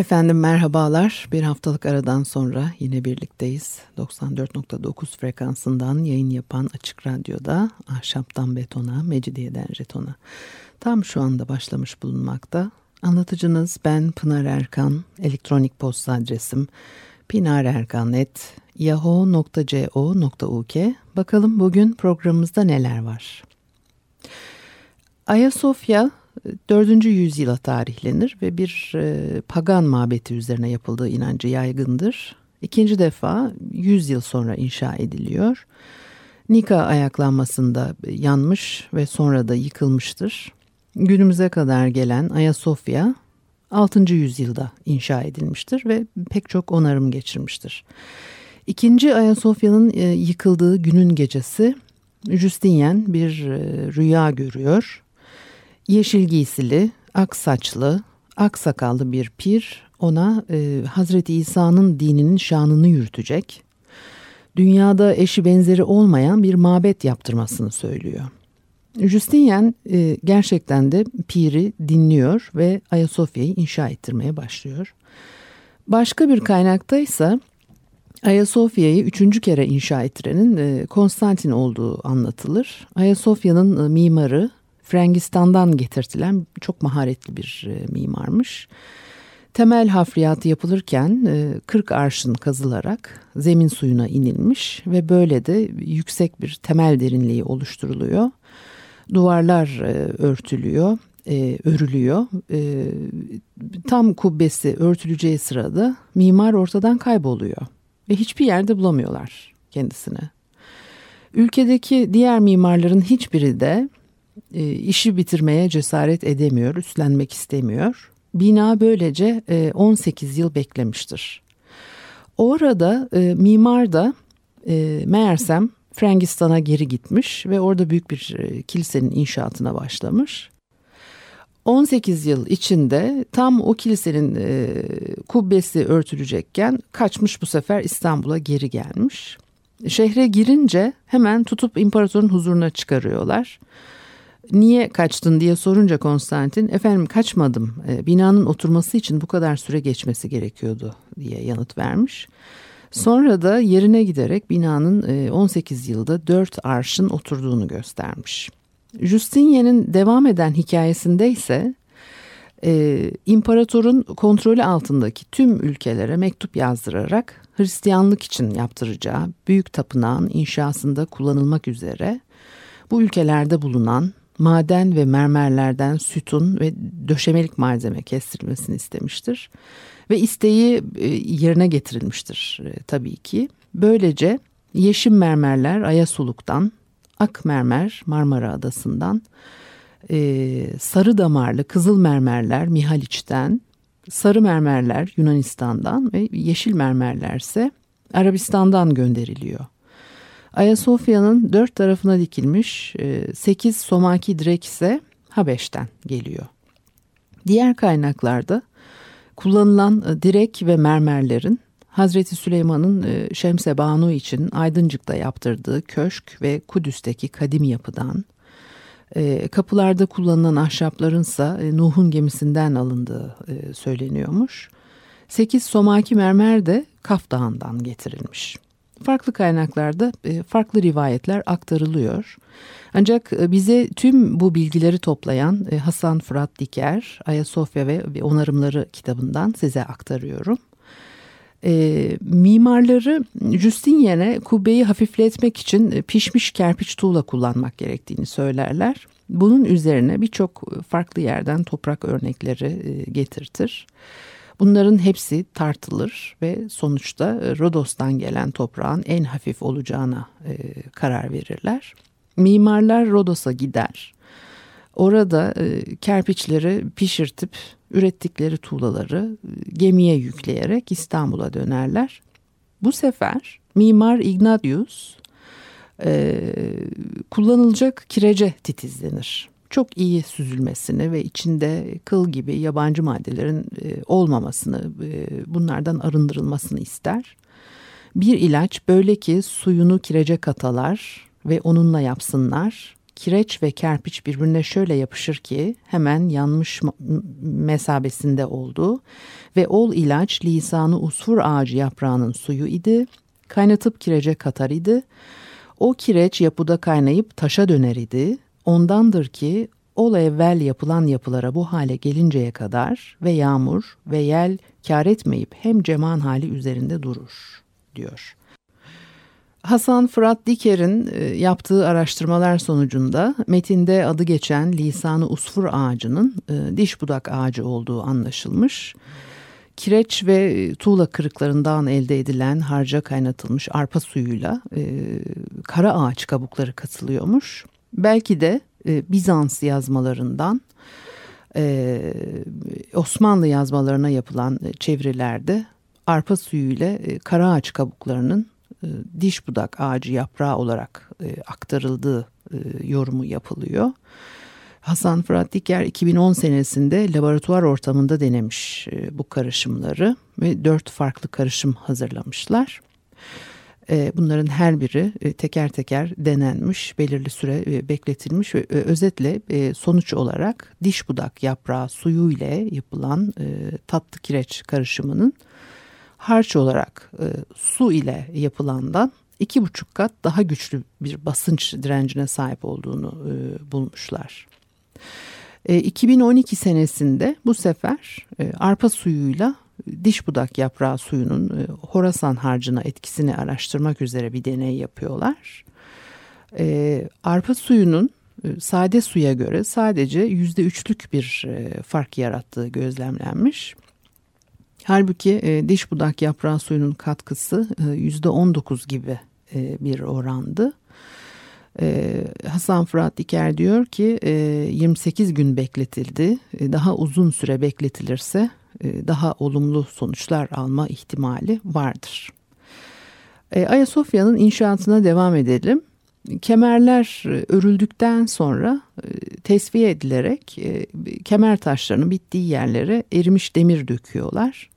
Efendim merhabalar. Bir haftalık aradan sonra yine birlikteyiz. 94.9 frekansından yayın yapan Açık Radyo'da Ahşaptan Betona, Mecidiyeden Jeton'a. Tam şu anda başlamış bulunmakta. Anlatıcınız ben Pınar Erkan. Elektronik posta adresim pinarerkanet.yahoo.co.uk Bakalım bugün programımızda neler var. Ayasofya 4. yüzyıla tarihlenir ve bir e, pagan mabeti üzerine yapıldığı inancı yaygındır. İkinci defa 100 yıl sonra inşa ediliyor. Nika ayaklanmasında yanmış ve sonra da yıkılmıştır. Günümüze kadar gelen Ayasofya 6. yüzyılda inşa edilmiştir ve pek çok onarım geçirmiştir. İkinci Ayasofya'nın e, yıkıldığı günün gecesi Justinian bir e, rüya görüyor yeşil giysili, ak saçlı, ak sakallı bir pir ona e, Hazreti İsa'nın dininin şanını yürütecek. Dünyada eşi benzeri olmayan bir mabet yaptırmasını söylüyor. Justinian e, gerçekten de piri dinliyor ve Ayasofya'yı inşa ettirmeye başlıyor. Başka bir kaynakta ise Ayasofya'yı üçüncü kere inşa ettirenin e, Konstantin olduğu anlatılır. Ayasofya'nın e, mimarı Frangistan'dan getirtilen çok maharetli bir e, mimarmış. Temel hafriyatı yapılırken 40 e, arşın kazılarak zemin suyuna inilmiş ve böyle de yüksek bir temel derinliği oluşturuluyor. Duvarlar e, örtülüyor, örülüyor. Tam kubbesi örtüleceği sırada mimar ortadan kayboluyor ve hiçbir yerde bulamıyorlar kendisini. Ülkedeki diğer mimarların hiçbiri de e, işi bitirmeye cesaret edemiyor, üstlenmek istemiyor. Bina böylece e, 18 yıl beklemiştir. Orada e, mimar da e, meğersem Frangistan'a geri gitmiş ve orada büyük bir e, kilisenin inşaatına başlamış. 18 yıl içinde tam o kilisenin e, kubbesi örtülecekken kaçmış bu sefer İstanbul'a geri gelmiş. Şehre girince hemen tutup imparatorun huzuruna çıkarıyorlar niye kaçtın diye sorunca Konstantin efendim kaçmadım e, binanın oturması için bu kadar süre geçmesi gerekiyordu diye yanıt vermiş. Sonra da yerine giderek binanın 18 e, yılda 4 arşın oturduğunu göstermiş. Justinian'in devam eden hikayesinde ise e, imparatorun kontrolü altındaki tüm ülkelere mektup yazdırarak Hristiyanlık için yaptıracağı büyük tapınağın inşasında kullanılmak üzere bu ülkelerde bulunan maden ve mermerlerden sütun ve döşemelik malzeme kestirilmesini istemiştir. Ve isteği e, yerine getirilmiştir e, tabii ki. Böylece yeşim mermerler Ayasuluk'tan, ak mermer Marmara Adası'ndan, e, sarı damarlı kızıl mermerler Mihaliç'ten, sarı mermerler Yunanistan'dan ve yeşil mermerlerse Arabistan'dan gönderiliyor. Ayasofya'nın dört tarafına dikilmiş e, sekiz somaki direk ise Habeş'ten geliyor. Diğer kaynaklarda kullanılan e, direk ve mermerlerin Hazreti Süleyman'ın e, Şemse Banu için Aydıncık'ta yaptırdığı köşk ve Kudüs'teki kadim yapıdan, kapılarda kullanılan ahşapların ise Nuh'un gemisinden alındığı söyleniyormuş. Sekiz somaki mermer de Kaf Dağı'ndan getirilmiş farklı kaynaklarda e, farklı rivayetler aktarılıyor. Ancak e, bize tüm bu bilgileri toplayan e, Hasan Fırat Diker, Ayasofya ve Onarımları kitabından size aktarıyorum. E, mimarları Justinian'e kubbeyi hafifletmek için pişmiş kerpiç tuğla kullanmak gerektiğini söylerler. Bunun üzerine birçok farklı yerden toprak örnekleri getirtir. Bunların hepsi tartılır ve sonuçta e, Rodos'tan gelen toprağın en hafif olacağına e, karar verirler. Mimarlar Rodos'a gider. Orada e, kerpiçleri pişirtip ürettikleri tuğlaları gemiye yükleyerek İstanbul'a dönerler. Bu sefer mimar Ignatius kullanılacak kirece titizlenir. Çok iyi süzülmesini ve içinde kıl gibi yabancı maddelerin e, olmamasını, e, bunlardan arındırılmasını ister. Bir ilaç böyle ki suyunu kirece katalar ve onunla yapsınlar. Kireç ve kerpiç birbirine şöyle yapışır ki hemen yanmış mesabesinde oldu ve ol ilaç lisanı usfur ağacı yaprağının suyu idi. Kaynatıp kirece katar idi. O kireç yapıda kaynayıp taşa döner idi. Ondandır ki ol evvel yapılan yapılara bu hale gelinceye kadar ve yağmur ve yel kar etmeyip hem ceman hali üzerinde durur diyor. Hasan Fırat Diker'in e, yaptığı araştırmalar sonucunda metinde adı geçen lisanı usfur ağacının e, diş budak ağacı olduğu anlaşılmış. Kireç ve tuğla kırıklarından elde edilen harca kaynatılmış arpa suyuyla e, kara ağaç kabukları katılıyormuş. Belki de Bizans yazmalarından Osmanlı yazmalarına yapılan çevirilerde arpa suyu ile kara ağaç kabuklarının e, diş budak ağacı yaprağı olarak e, aktarıldığı e, yorumu yapılıyor. Hasan Fırat Diker 2010 senesinde laboratuvar ortamında denemiş bu karışımları ve dört farklı karışım hazırlamışlar. Bunların her biri teker teker denenmiş, belirli süre bekletilmiş ve özetle sonuç olarak diş budak yaprağı suyu ile yapılan tatlı kireç karışımının harç olarak e, su ile yapılandan iki buçuk kat daha güçlü bir basınç direncine sahip olduğunu e, bulmuşlar. E, 2012 senesinde bu sefer e, arpa suyuyla diş budak yaprağı suyunun e, Horasan harcına etkisini araştırmak üzere bir deney yapıyorlar. E, arpa suyunun e, sade suya göre sadece yüzde üçlük bir fark yarattığı gözlemlenmiş. Halbuki diş budak yaprağı suyunun katkısı yüzde on dokuz gibi bir orandı. Hasan Fırat Diker diyor ki e, 28 gün bekletildi. Daha uzun süre bekletilirse daha olumlu sonuçlar alma ihtimali vardır. E, Ayasofya'nın inşaatına devam edelim. Kemerler e, örüldükten sonra e, tesviye edilerek e, kemer taşlarının bittiği yerlere erimiş demir döküyorlar.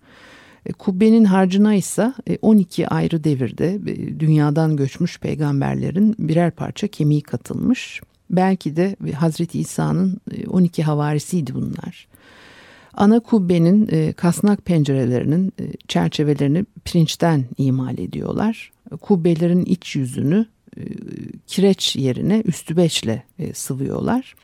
Kubbenin harcına ise 12 ayrı devirde dünyadan göçmüş peygamberlerin birer parça kemiği katılmış. Belki de Hazreti İsa'nın 12 havarisiydi bunlar. Ana kubbenin kasnak pencerelerinin çerçevelerini pirinçten imal ediyorlar. Kubbelerin iç yüzünü kireç yerine üstübeçle sıvıyorlar.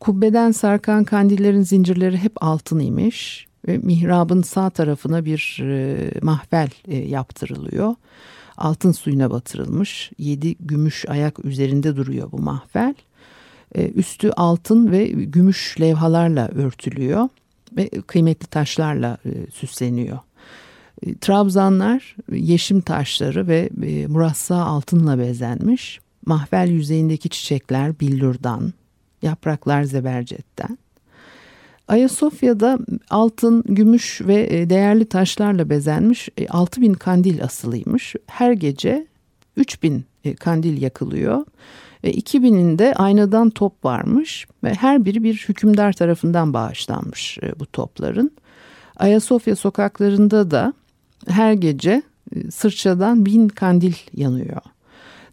Kubbeden sarkan kandillerin zincirleri hep altın imiş ve mihrabın sağ tarafına bir e, mahvel e, yaptırılıyor. Altın suyuna batırılmış yedi gümüş ayak üzerinde duruyor bu mahvel. E, üstü altın ve gümüş levhalarla örtülüyor ve kıymetli taşlarla e, süsleniyor. E, trabzanlar yeşim taşları ve e, murassa altınla bezenmiş. Mahvel yüzeyindeki çiçekler billurdan, yapraklar zebercetten. Ayasofya'da altın, gümüş ve e, değerli taşlarla bezenmiş 6000 kandil asılıymış. Her gece 3000 kandil yakılıyor. 2000'inde aynadan top varmış ve her biri bir hükümdar tarafından bağışlanmış bu topların. Ayasofya sokaklarında da her gece e, sırçadan bin kandil yanıyor.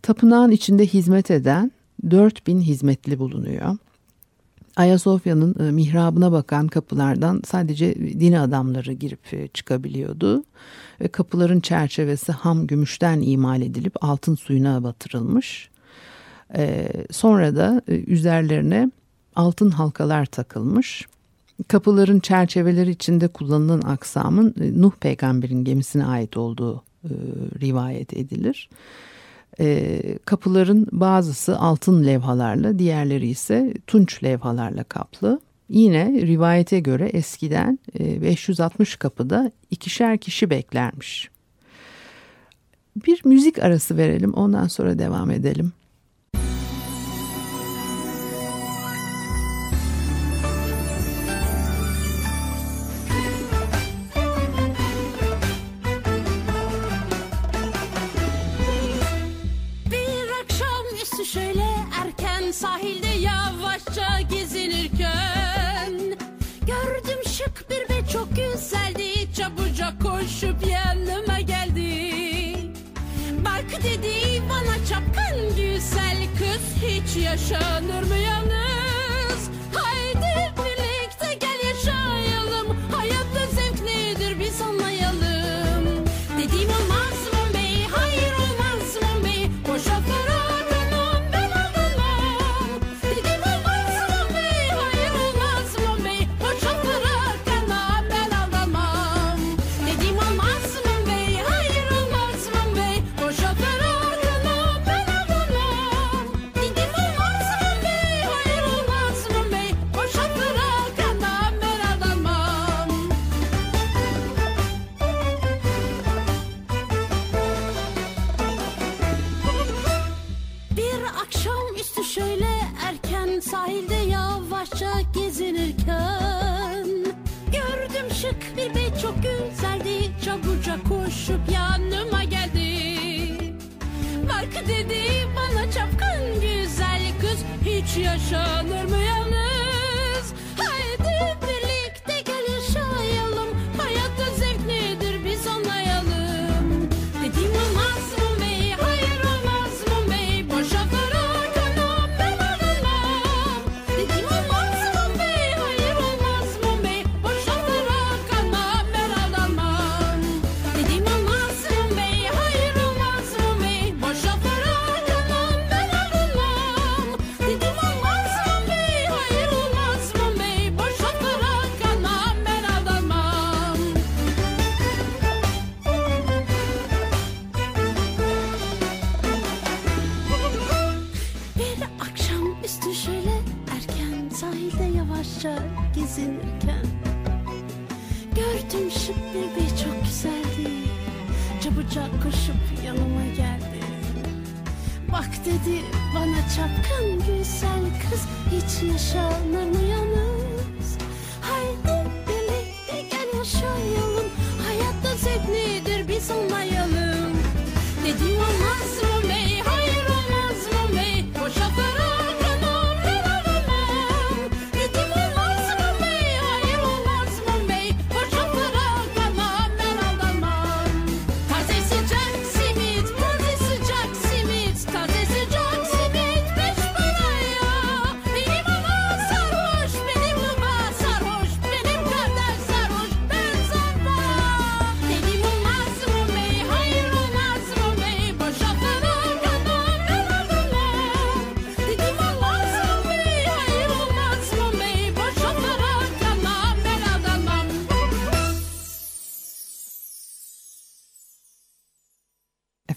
Tapınağın içinde hizmet eden 4000 hizmetli bulunuyor. Ayasofya'nın e, mihrabına bakan kapılardan sadece din adamları girip e, çıkabiliyordu. Ve kapıların çerçevesi ham gümüşten imal edilip altın suyuna batırılmış. Sonra da üzerlerine altın halkalar takılmış. Kapıların çerçeveleri içinde kullanılan aksamın e, Nuh peygamberin gemisine ait olduğu e, rivayet edilir. E, kapıların bazısı altın levhalarla, diğerleri ise tunç levhalarla kaplı. Yine rivayete göre eskiden 560 kapıda ikişer kişi beklermiş. Bir müzik arası verelim ondan sonra devam edelim. Dedi bana çapkın güzel kız Hiç yaşanır mı yalnız Bak dedi bana çapkın güzel kız. Hiç yaşanır mı yalnız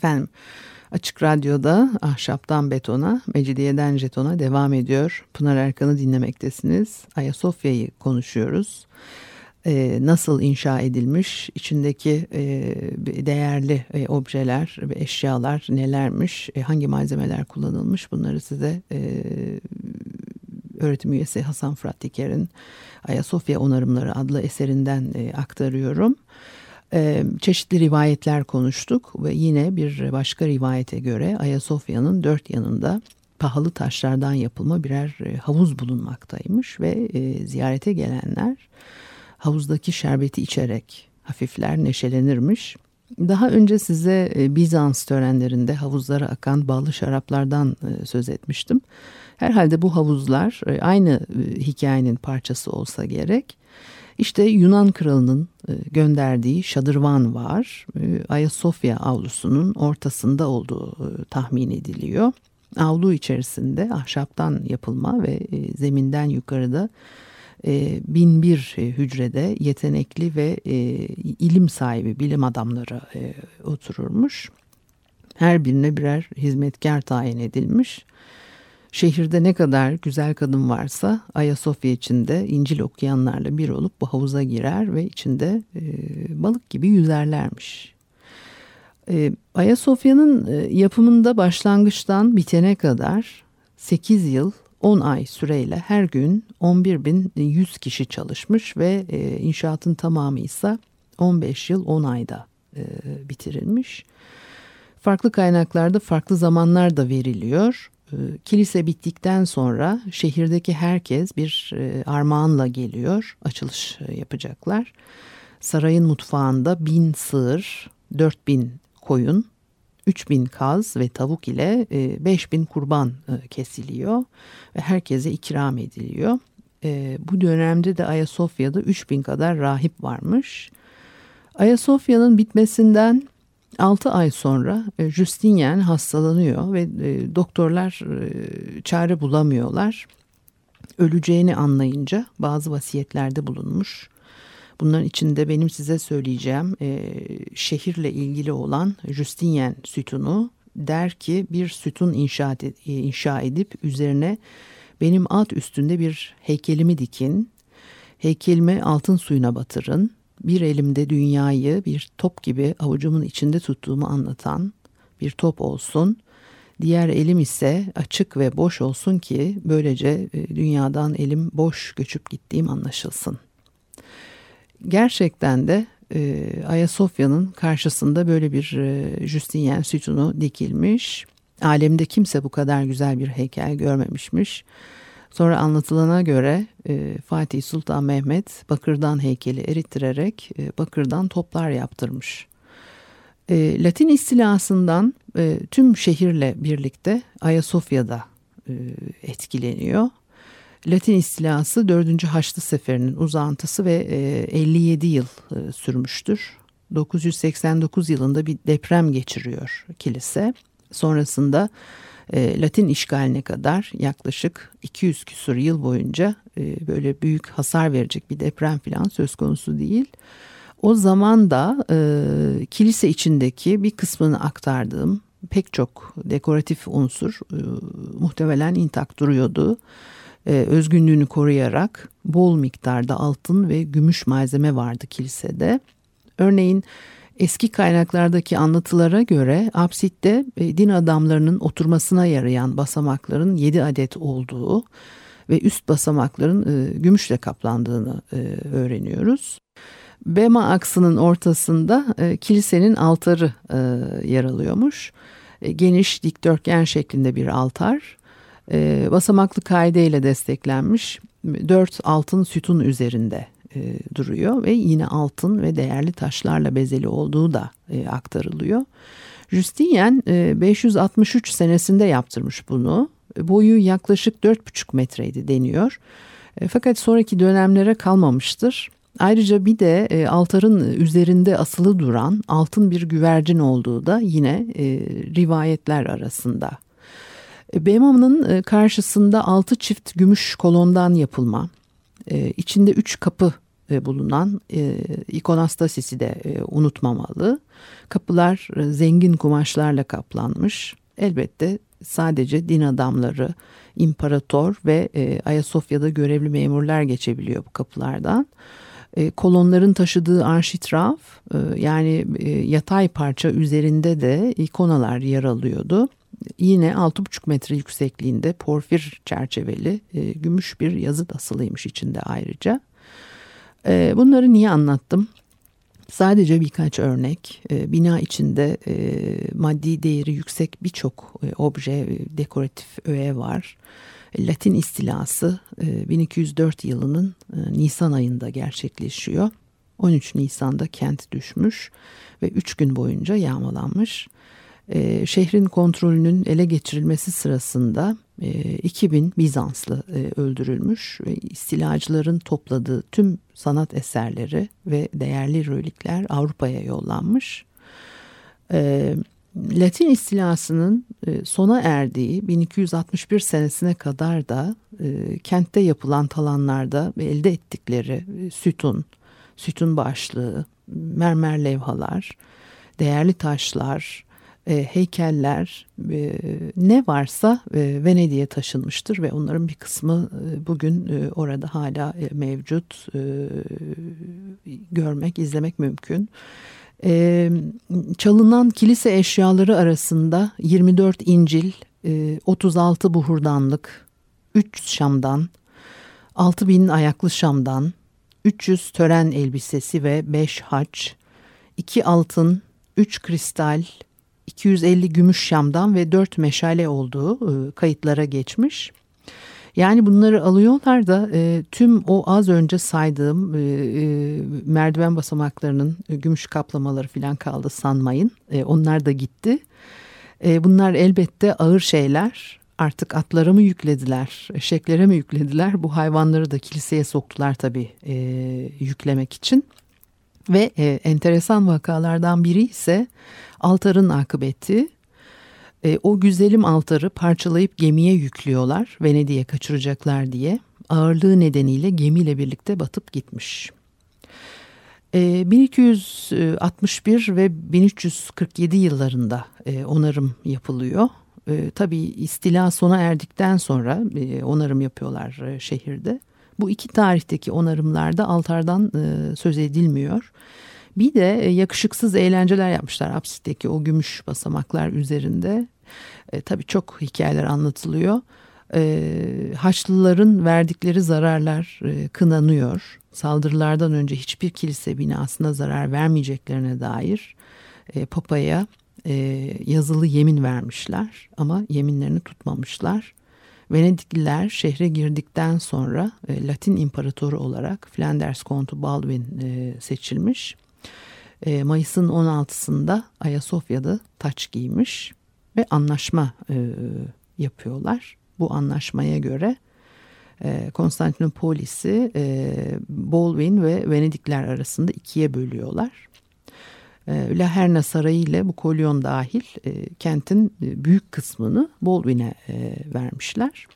Efendim Açık Radyo'da Ahşaptan Betona, Mecidiyeden Jeton'a devam ediyor. Pınar Erkan'ı dinlemektesiniz. Ayasofya'yı konuşuyoruz. Ee, nasıl inşa edilmiş, içindeki e, değerli e, objeler ve eşyalar nelermiş, e, hangi malzemeler kullanılmış bunları size e, öğretim üyesi Hasan Fırat Diker'in Ayasofya Onarımları adlı eserinden e, aktarıyorum. E, çeşitli rivayetler konuştuk ve yine bir başka rivayete göre Ayasofya'nın dört yanında pahalı taşlardan yapılma birer e, havuz bulunmaktaymış ve e, ziyarete gelenler havuzdaki şerbeti içerek hafifler neşelenirmiş. Daha önce size e, Bizans törenlerinde havuzlara akan ballı şaraplardan söz etmiştim. Herhalde bu havuzlar aynı hikayenin parçası olsa gerek. İşte Yunan kralının e, gönderdiği şadırvan var. E, Ayasofya avlusunun ortasında olduğu e, tahmin ediliyor. Avlu içerisinde ahşaptan yapılma ve zeminden yukarıda bin bir hücrede yetenekli ve ilim sahibi bilim adamları otururmuş. Her birine birer hizmetkar tayin edilmiş. Şehirde ne kadar güzel kadın varsa Ayasofya içinde İncil okuyanlarla bir olup bu havuza girer ve içinde e, balık gibi yüzerlermiş. E, Ayasofya'nın e, yapımında başlangıçtan bitene kadar 8 yıl 10 ay süreyle her gün 11.100 kişi çalışmış ve e, inşaatın tamamı ise 15 yıl 10 ayda e, bitirilmiş. Farklı kaynaklarda farklı zamanlar da veriliyor. E, kilise bittikten sonra şehirdeki herkes bir e, armağanla geliyor. Açılış e, yapacaklar. Sarayın mutfağında bin sığır, 4000 koyun, 3000 kaz ve tavuk ile 5000 kurban kesiliyor ve herkese ikram ediliyor. Bu dönemde de Ayasofya'da 3000 kadar rahip varmış. Ayasofya'nın bitmesinden 6 ay sonra Justinian hastalanıyor ve doktorlar çare bulamıyorlar. Öleceğini anlayınca bazı vasiyetlerde bulunmuş. Bunların içinde benim size söyleyeceğim e, şehirle ilgili olan Justinian sütunu der ki bir sütun inşa, ed e, inşa edip üzerine benim alt üstünde bir heykelimi dikin. Heykelimi altın suyuna batırın. Bir elimde dünyayı bir top gibi avucumun içinde tuttuğumu anlatan bir top olsun. Diğer elim ise açık ve boş olsun ki böylece e, dünyadan elim boş göçüp gittiğim anlaşılsın.'' gerçekten de e, Ayasofya'nın karşısında böyle bir e, Justinian sütunu dikilmiş. Alemde kimse bu kadar güzel bir heykel görmemişmiş. Sonra anlatılana göre e, Fatih Sultan Mehmet bakırdan heykeli erittirerek e, bakırdan toplar yaptırmış. E, Latin istilasından e, tüm şehirle birlikte Ayasofya'da e, etkileniyor. Latin istilası 4. Haçlı Seferi'nin uzantısı ve 57 e, yıl e, sürmüştür. 989 yılında bir deprem geçiriyor kilise. Sonrasında e, Latin işgaline kadar yaklaşık 200 küsur yıl boyunca böyle büyük hasar verecek bir deprem falan söz konusu değil. O zaman da kilise içindeki bir kısmını aktardığım pek çok dekoratif unsur muhtemelen intak duruyordu e, özgünlüğünü koruyarak bol miktarda altın ve gümüş malzeme vardı kilisede. Örneğin eski kaynaklardaki anlatılara göre apsitte e, din adamlarının oturmasına yarayan basamakların 7 adet olduğu ve üst basamakların e, gümüşle kaplandığını e, öğreniyoruz. Bema aksının ortasında kilisenin altarı yer alıyormuş. Geniş dikdörtgen şeklinde bir altar basamaklı kaide ile desteklenmiş dört altın sütun üzerinde e, duruyor ve yine altın ve değerli taşlarla bezeli olduğu da e, aktarılıyor. Justinian e, 563 senesinde yaptırmış bunu. Boyu yaklaşık 4,5 metreydi deniyor. E, fakat sonraki dönemlere kalmamıştır. Ayrıca bir de e, altarın üzerinde asılı duran altın bir güvercin olduğu da yine e, rivayetler arasında e, Bemam'ın e, karşısında altı çift gümüş kolondan yapılma, e, içinde üç kapı bulunan ikonastasisi de unutmamalı. Kapılar zengin kumaşlarla kaplanmış. Elbette sadece din adamları, imparator ve Ayasofya'da görevli memurlar geçebiliyor bu kapılardan. Kolonların taşıdığı arşitraf yani yatay parça üzerinde de ikonalar yer alıyordu yine 6,5 metre yüksekliğinde porfir çerçeveli e, gümüş bir yazıt asılıymış içinde ayrıca. E, bunları niye anlattım? Sadece birkaç örnek. E, bina içinde e, maddi değeri yüksek birçok e, obje, dekoratif öğe var. Latin istilası e, 1204 yılının Nisan ayında gerçekleşiyor. 13 Nisan'da kent düşmüş ve 3 gün boyunca yağmalanmış e, şehrin kontrolünün ele geçirilmesi sırasında e, 2000 Bizanslı e, öldürülmüş ve istilacıların topladığı tüm sanat eserleri ve değerli relikler Avrupa'ya yollanmış. E, Latin istilasının e, sona erdiği 1261 senesine kadar da e, kentte yapılan talanlarda elde ettikleri e, sütun, sütun başlığı, mermer levhalar, değerli taşlar, e, heykeller e, ne varsa e, Venedik'e taşınmıştır ve onların bir kısmı e, bugün e, orada hala e, mevcut e, görmek izlemek mümkün. E, çalınan kilise eşyaları arasında 24 İncil, e, 36 buhurdanlık, 3 şamdan, 6000 ayaklı şamdan, 300 tören elbisesi ve 5 haç, 2 altın, 3 kristal, 250 gümüş şamdan ve 4 meşale olduğu e, kayıtlara geçmiş. Yani bunları alıyorlar da e, tüm o az önce saydığım e, e, merdiven basamaklarının e, gümüş kaplamaları falan kaldı sanmayın. E, onlar da gitti. E, bunlar elbette ağır şeyler. Artık atlara mı yüklediler, eşeklere mi yüklediler? Bu hayvanları da kiliseye soktular tabii e, yüklemek için. Ve e, enteresan vakalardan biri ise altarın akıbeti. E, o güzelim altarı parçalayıp gemiye yüklüyorlar Venedik'e kaçıracaklar diye. Ağırlığı nedeniyle gemiyle birlikte batıp gitmiş. E, 1261 ve 1347 yıllarında e, onarım yapılıyor. E, tabii istila sona erdikten sonra e, onarım yapıyorlar e, şehirde. Bu iki tarihteki onarımlarda altardan e, söz edilmiyor. Bir de e, yakışıksız eğlenceler yapmışlar apsitteki o gümüş basamaklar üzerinde. E, tabii çok hikayeler anlatılıyor. E, Haçlıların verdikleri zararlar e, kınanıyor. Saldırılardan önce hiçbir kilise binasına zarar vermeyeceklerine dair e, Papa'ya e, yazılı yemin vermişler ama yeminlerini tutmamışlar. Venedikliler şehre girdikten sonra e, Latin imparatoru olarak Flanders Kontu Baldwin e, seçilmiş. E, Mayıs'ın 16'sında Ayasofya'da taç giymiş ve anlaşma e, yapıyorlar. Bu anlaşmaya göre e, Konstantinopolis'i e, Baldwin ve Venedikler arasında ikiye bölüyorlar. E, Laherna Sarayı ile bu kolyon dahil e, kentin e, büyük kısmını Baldwin'e e, vermişler.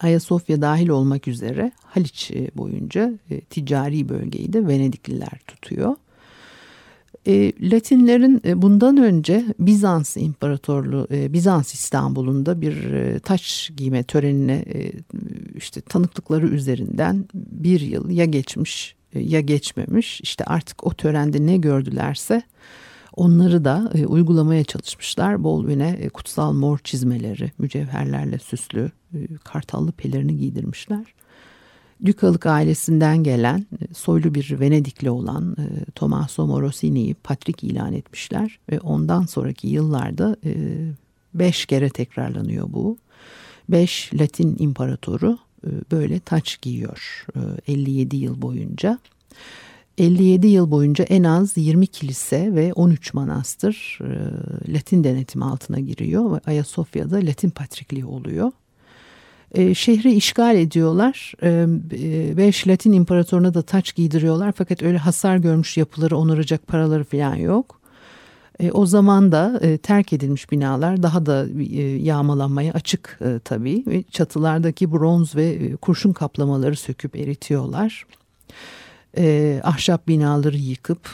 Ayasofya dahil olmak üzere Haliç boyunca ticari bölgeyi de Venedikliler tutuyor. Latinlerin bundan önce Bizans İmparatorluğu, Bizans İstanbul'unda bir taç giyme törenine işte tanıklıkları üzerinden bir yıl ya geçmiş ya geçmemiş. İşte artık o törende ne gördülerse onları da e, uygulamaya çalışmışlar. Baldwin'e e, kutsal mor çizmeleri, mücevherlerle süslü, e, kartallı pelerini giydirmişler. Dükalık ailesinden gelen e, soylu bir Venedikli olan e, Tommaso Morosini'yi patrik ilan etmişler ve ondan sonraki yıllarda e, beş kere tekrarlanıyor bu. Beş Latin imparatoru böyle taç giyiyor 57 yıl boyunca. 57 yıl boyunca en az 20 kilise ve 13 manastır Latin denetimi altına giriyor ve Ayasofya'da Latin patrikliği oluyor e, şehri işgal ediyorlar. E, beş Latin imparatoruna da taç giydiriyorlar. Fakat öyle hasar görmüş yapıları onaracak paraları falan yok. E, o zaman da e, terk edilmiş binalar daha da e, yağmalanmaya açık tabii. Çatılardaki bronz ve kurşun kaplamaları söküp eritiyorlar ahşap binaları yıkıp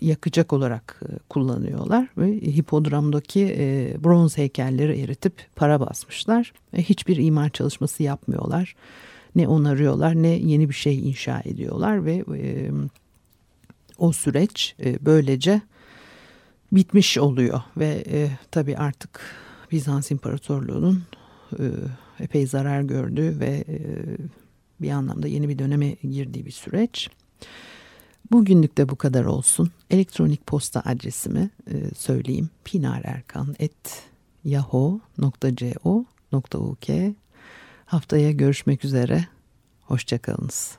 yakacak olarak kullanıyorlar ve hipodramdaki e, bronz heykelleri eritip para basmışlar. Hiçbir imar çalışması yapmıyorlar. Ne onarıyorlar ne yeni bir şey inşa ediyorlar ve o süreç böylece bitmiş oluyor ve e, tabii artık Bizans İmparatorluğu'nun e, epey zarar gördüğü ve e, bir anlamda yeni bir döneme girdiği bir süreç. Bugünlük de bu kadar olsun. Elektronik posta adresimi e, söyleyeyim. pinarerkan.yahoo.co.uk Haftaya görüşmek üzere. Hoşçakalınız.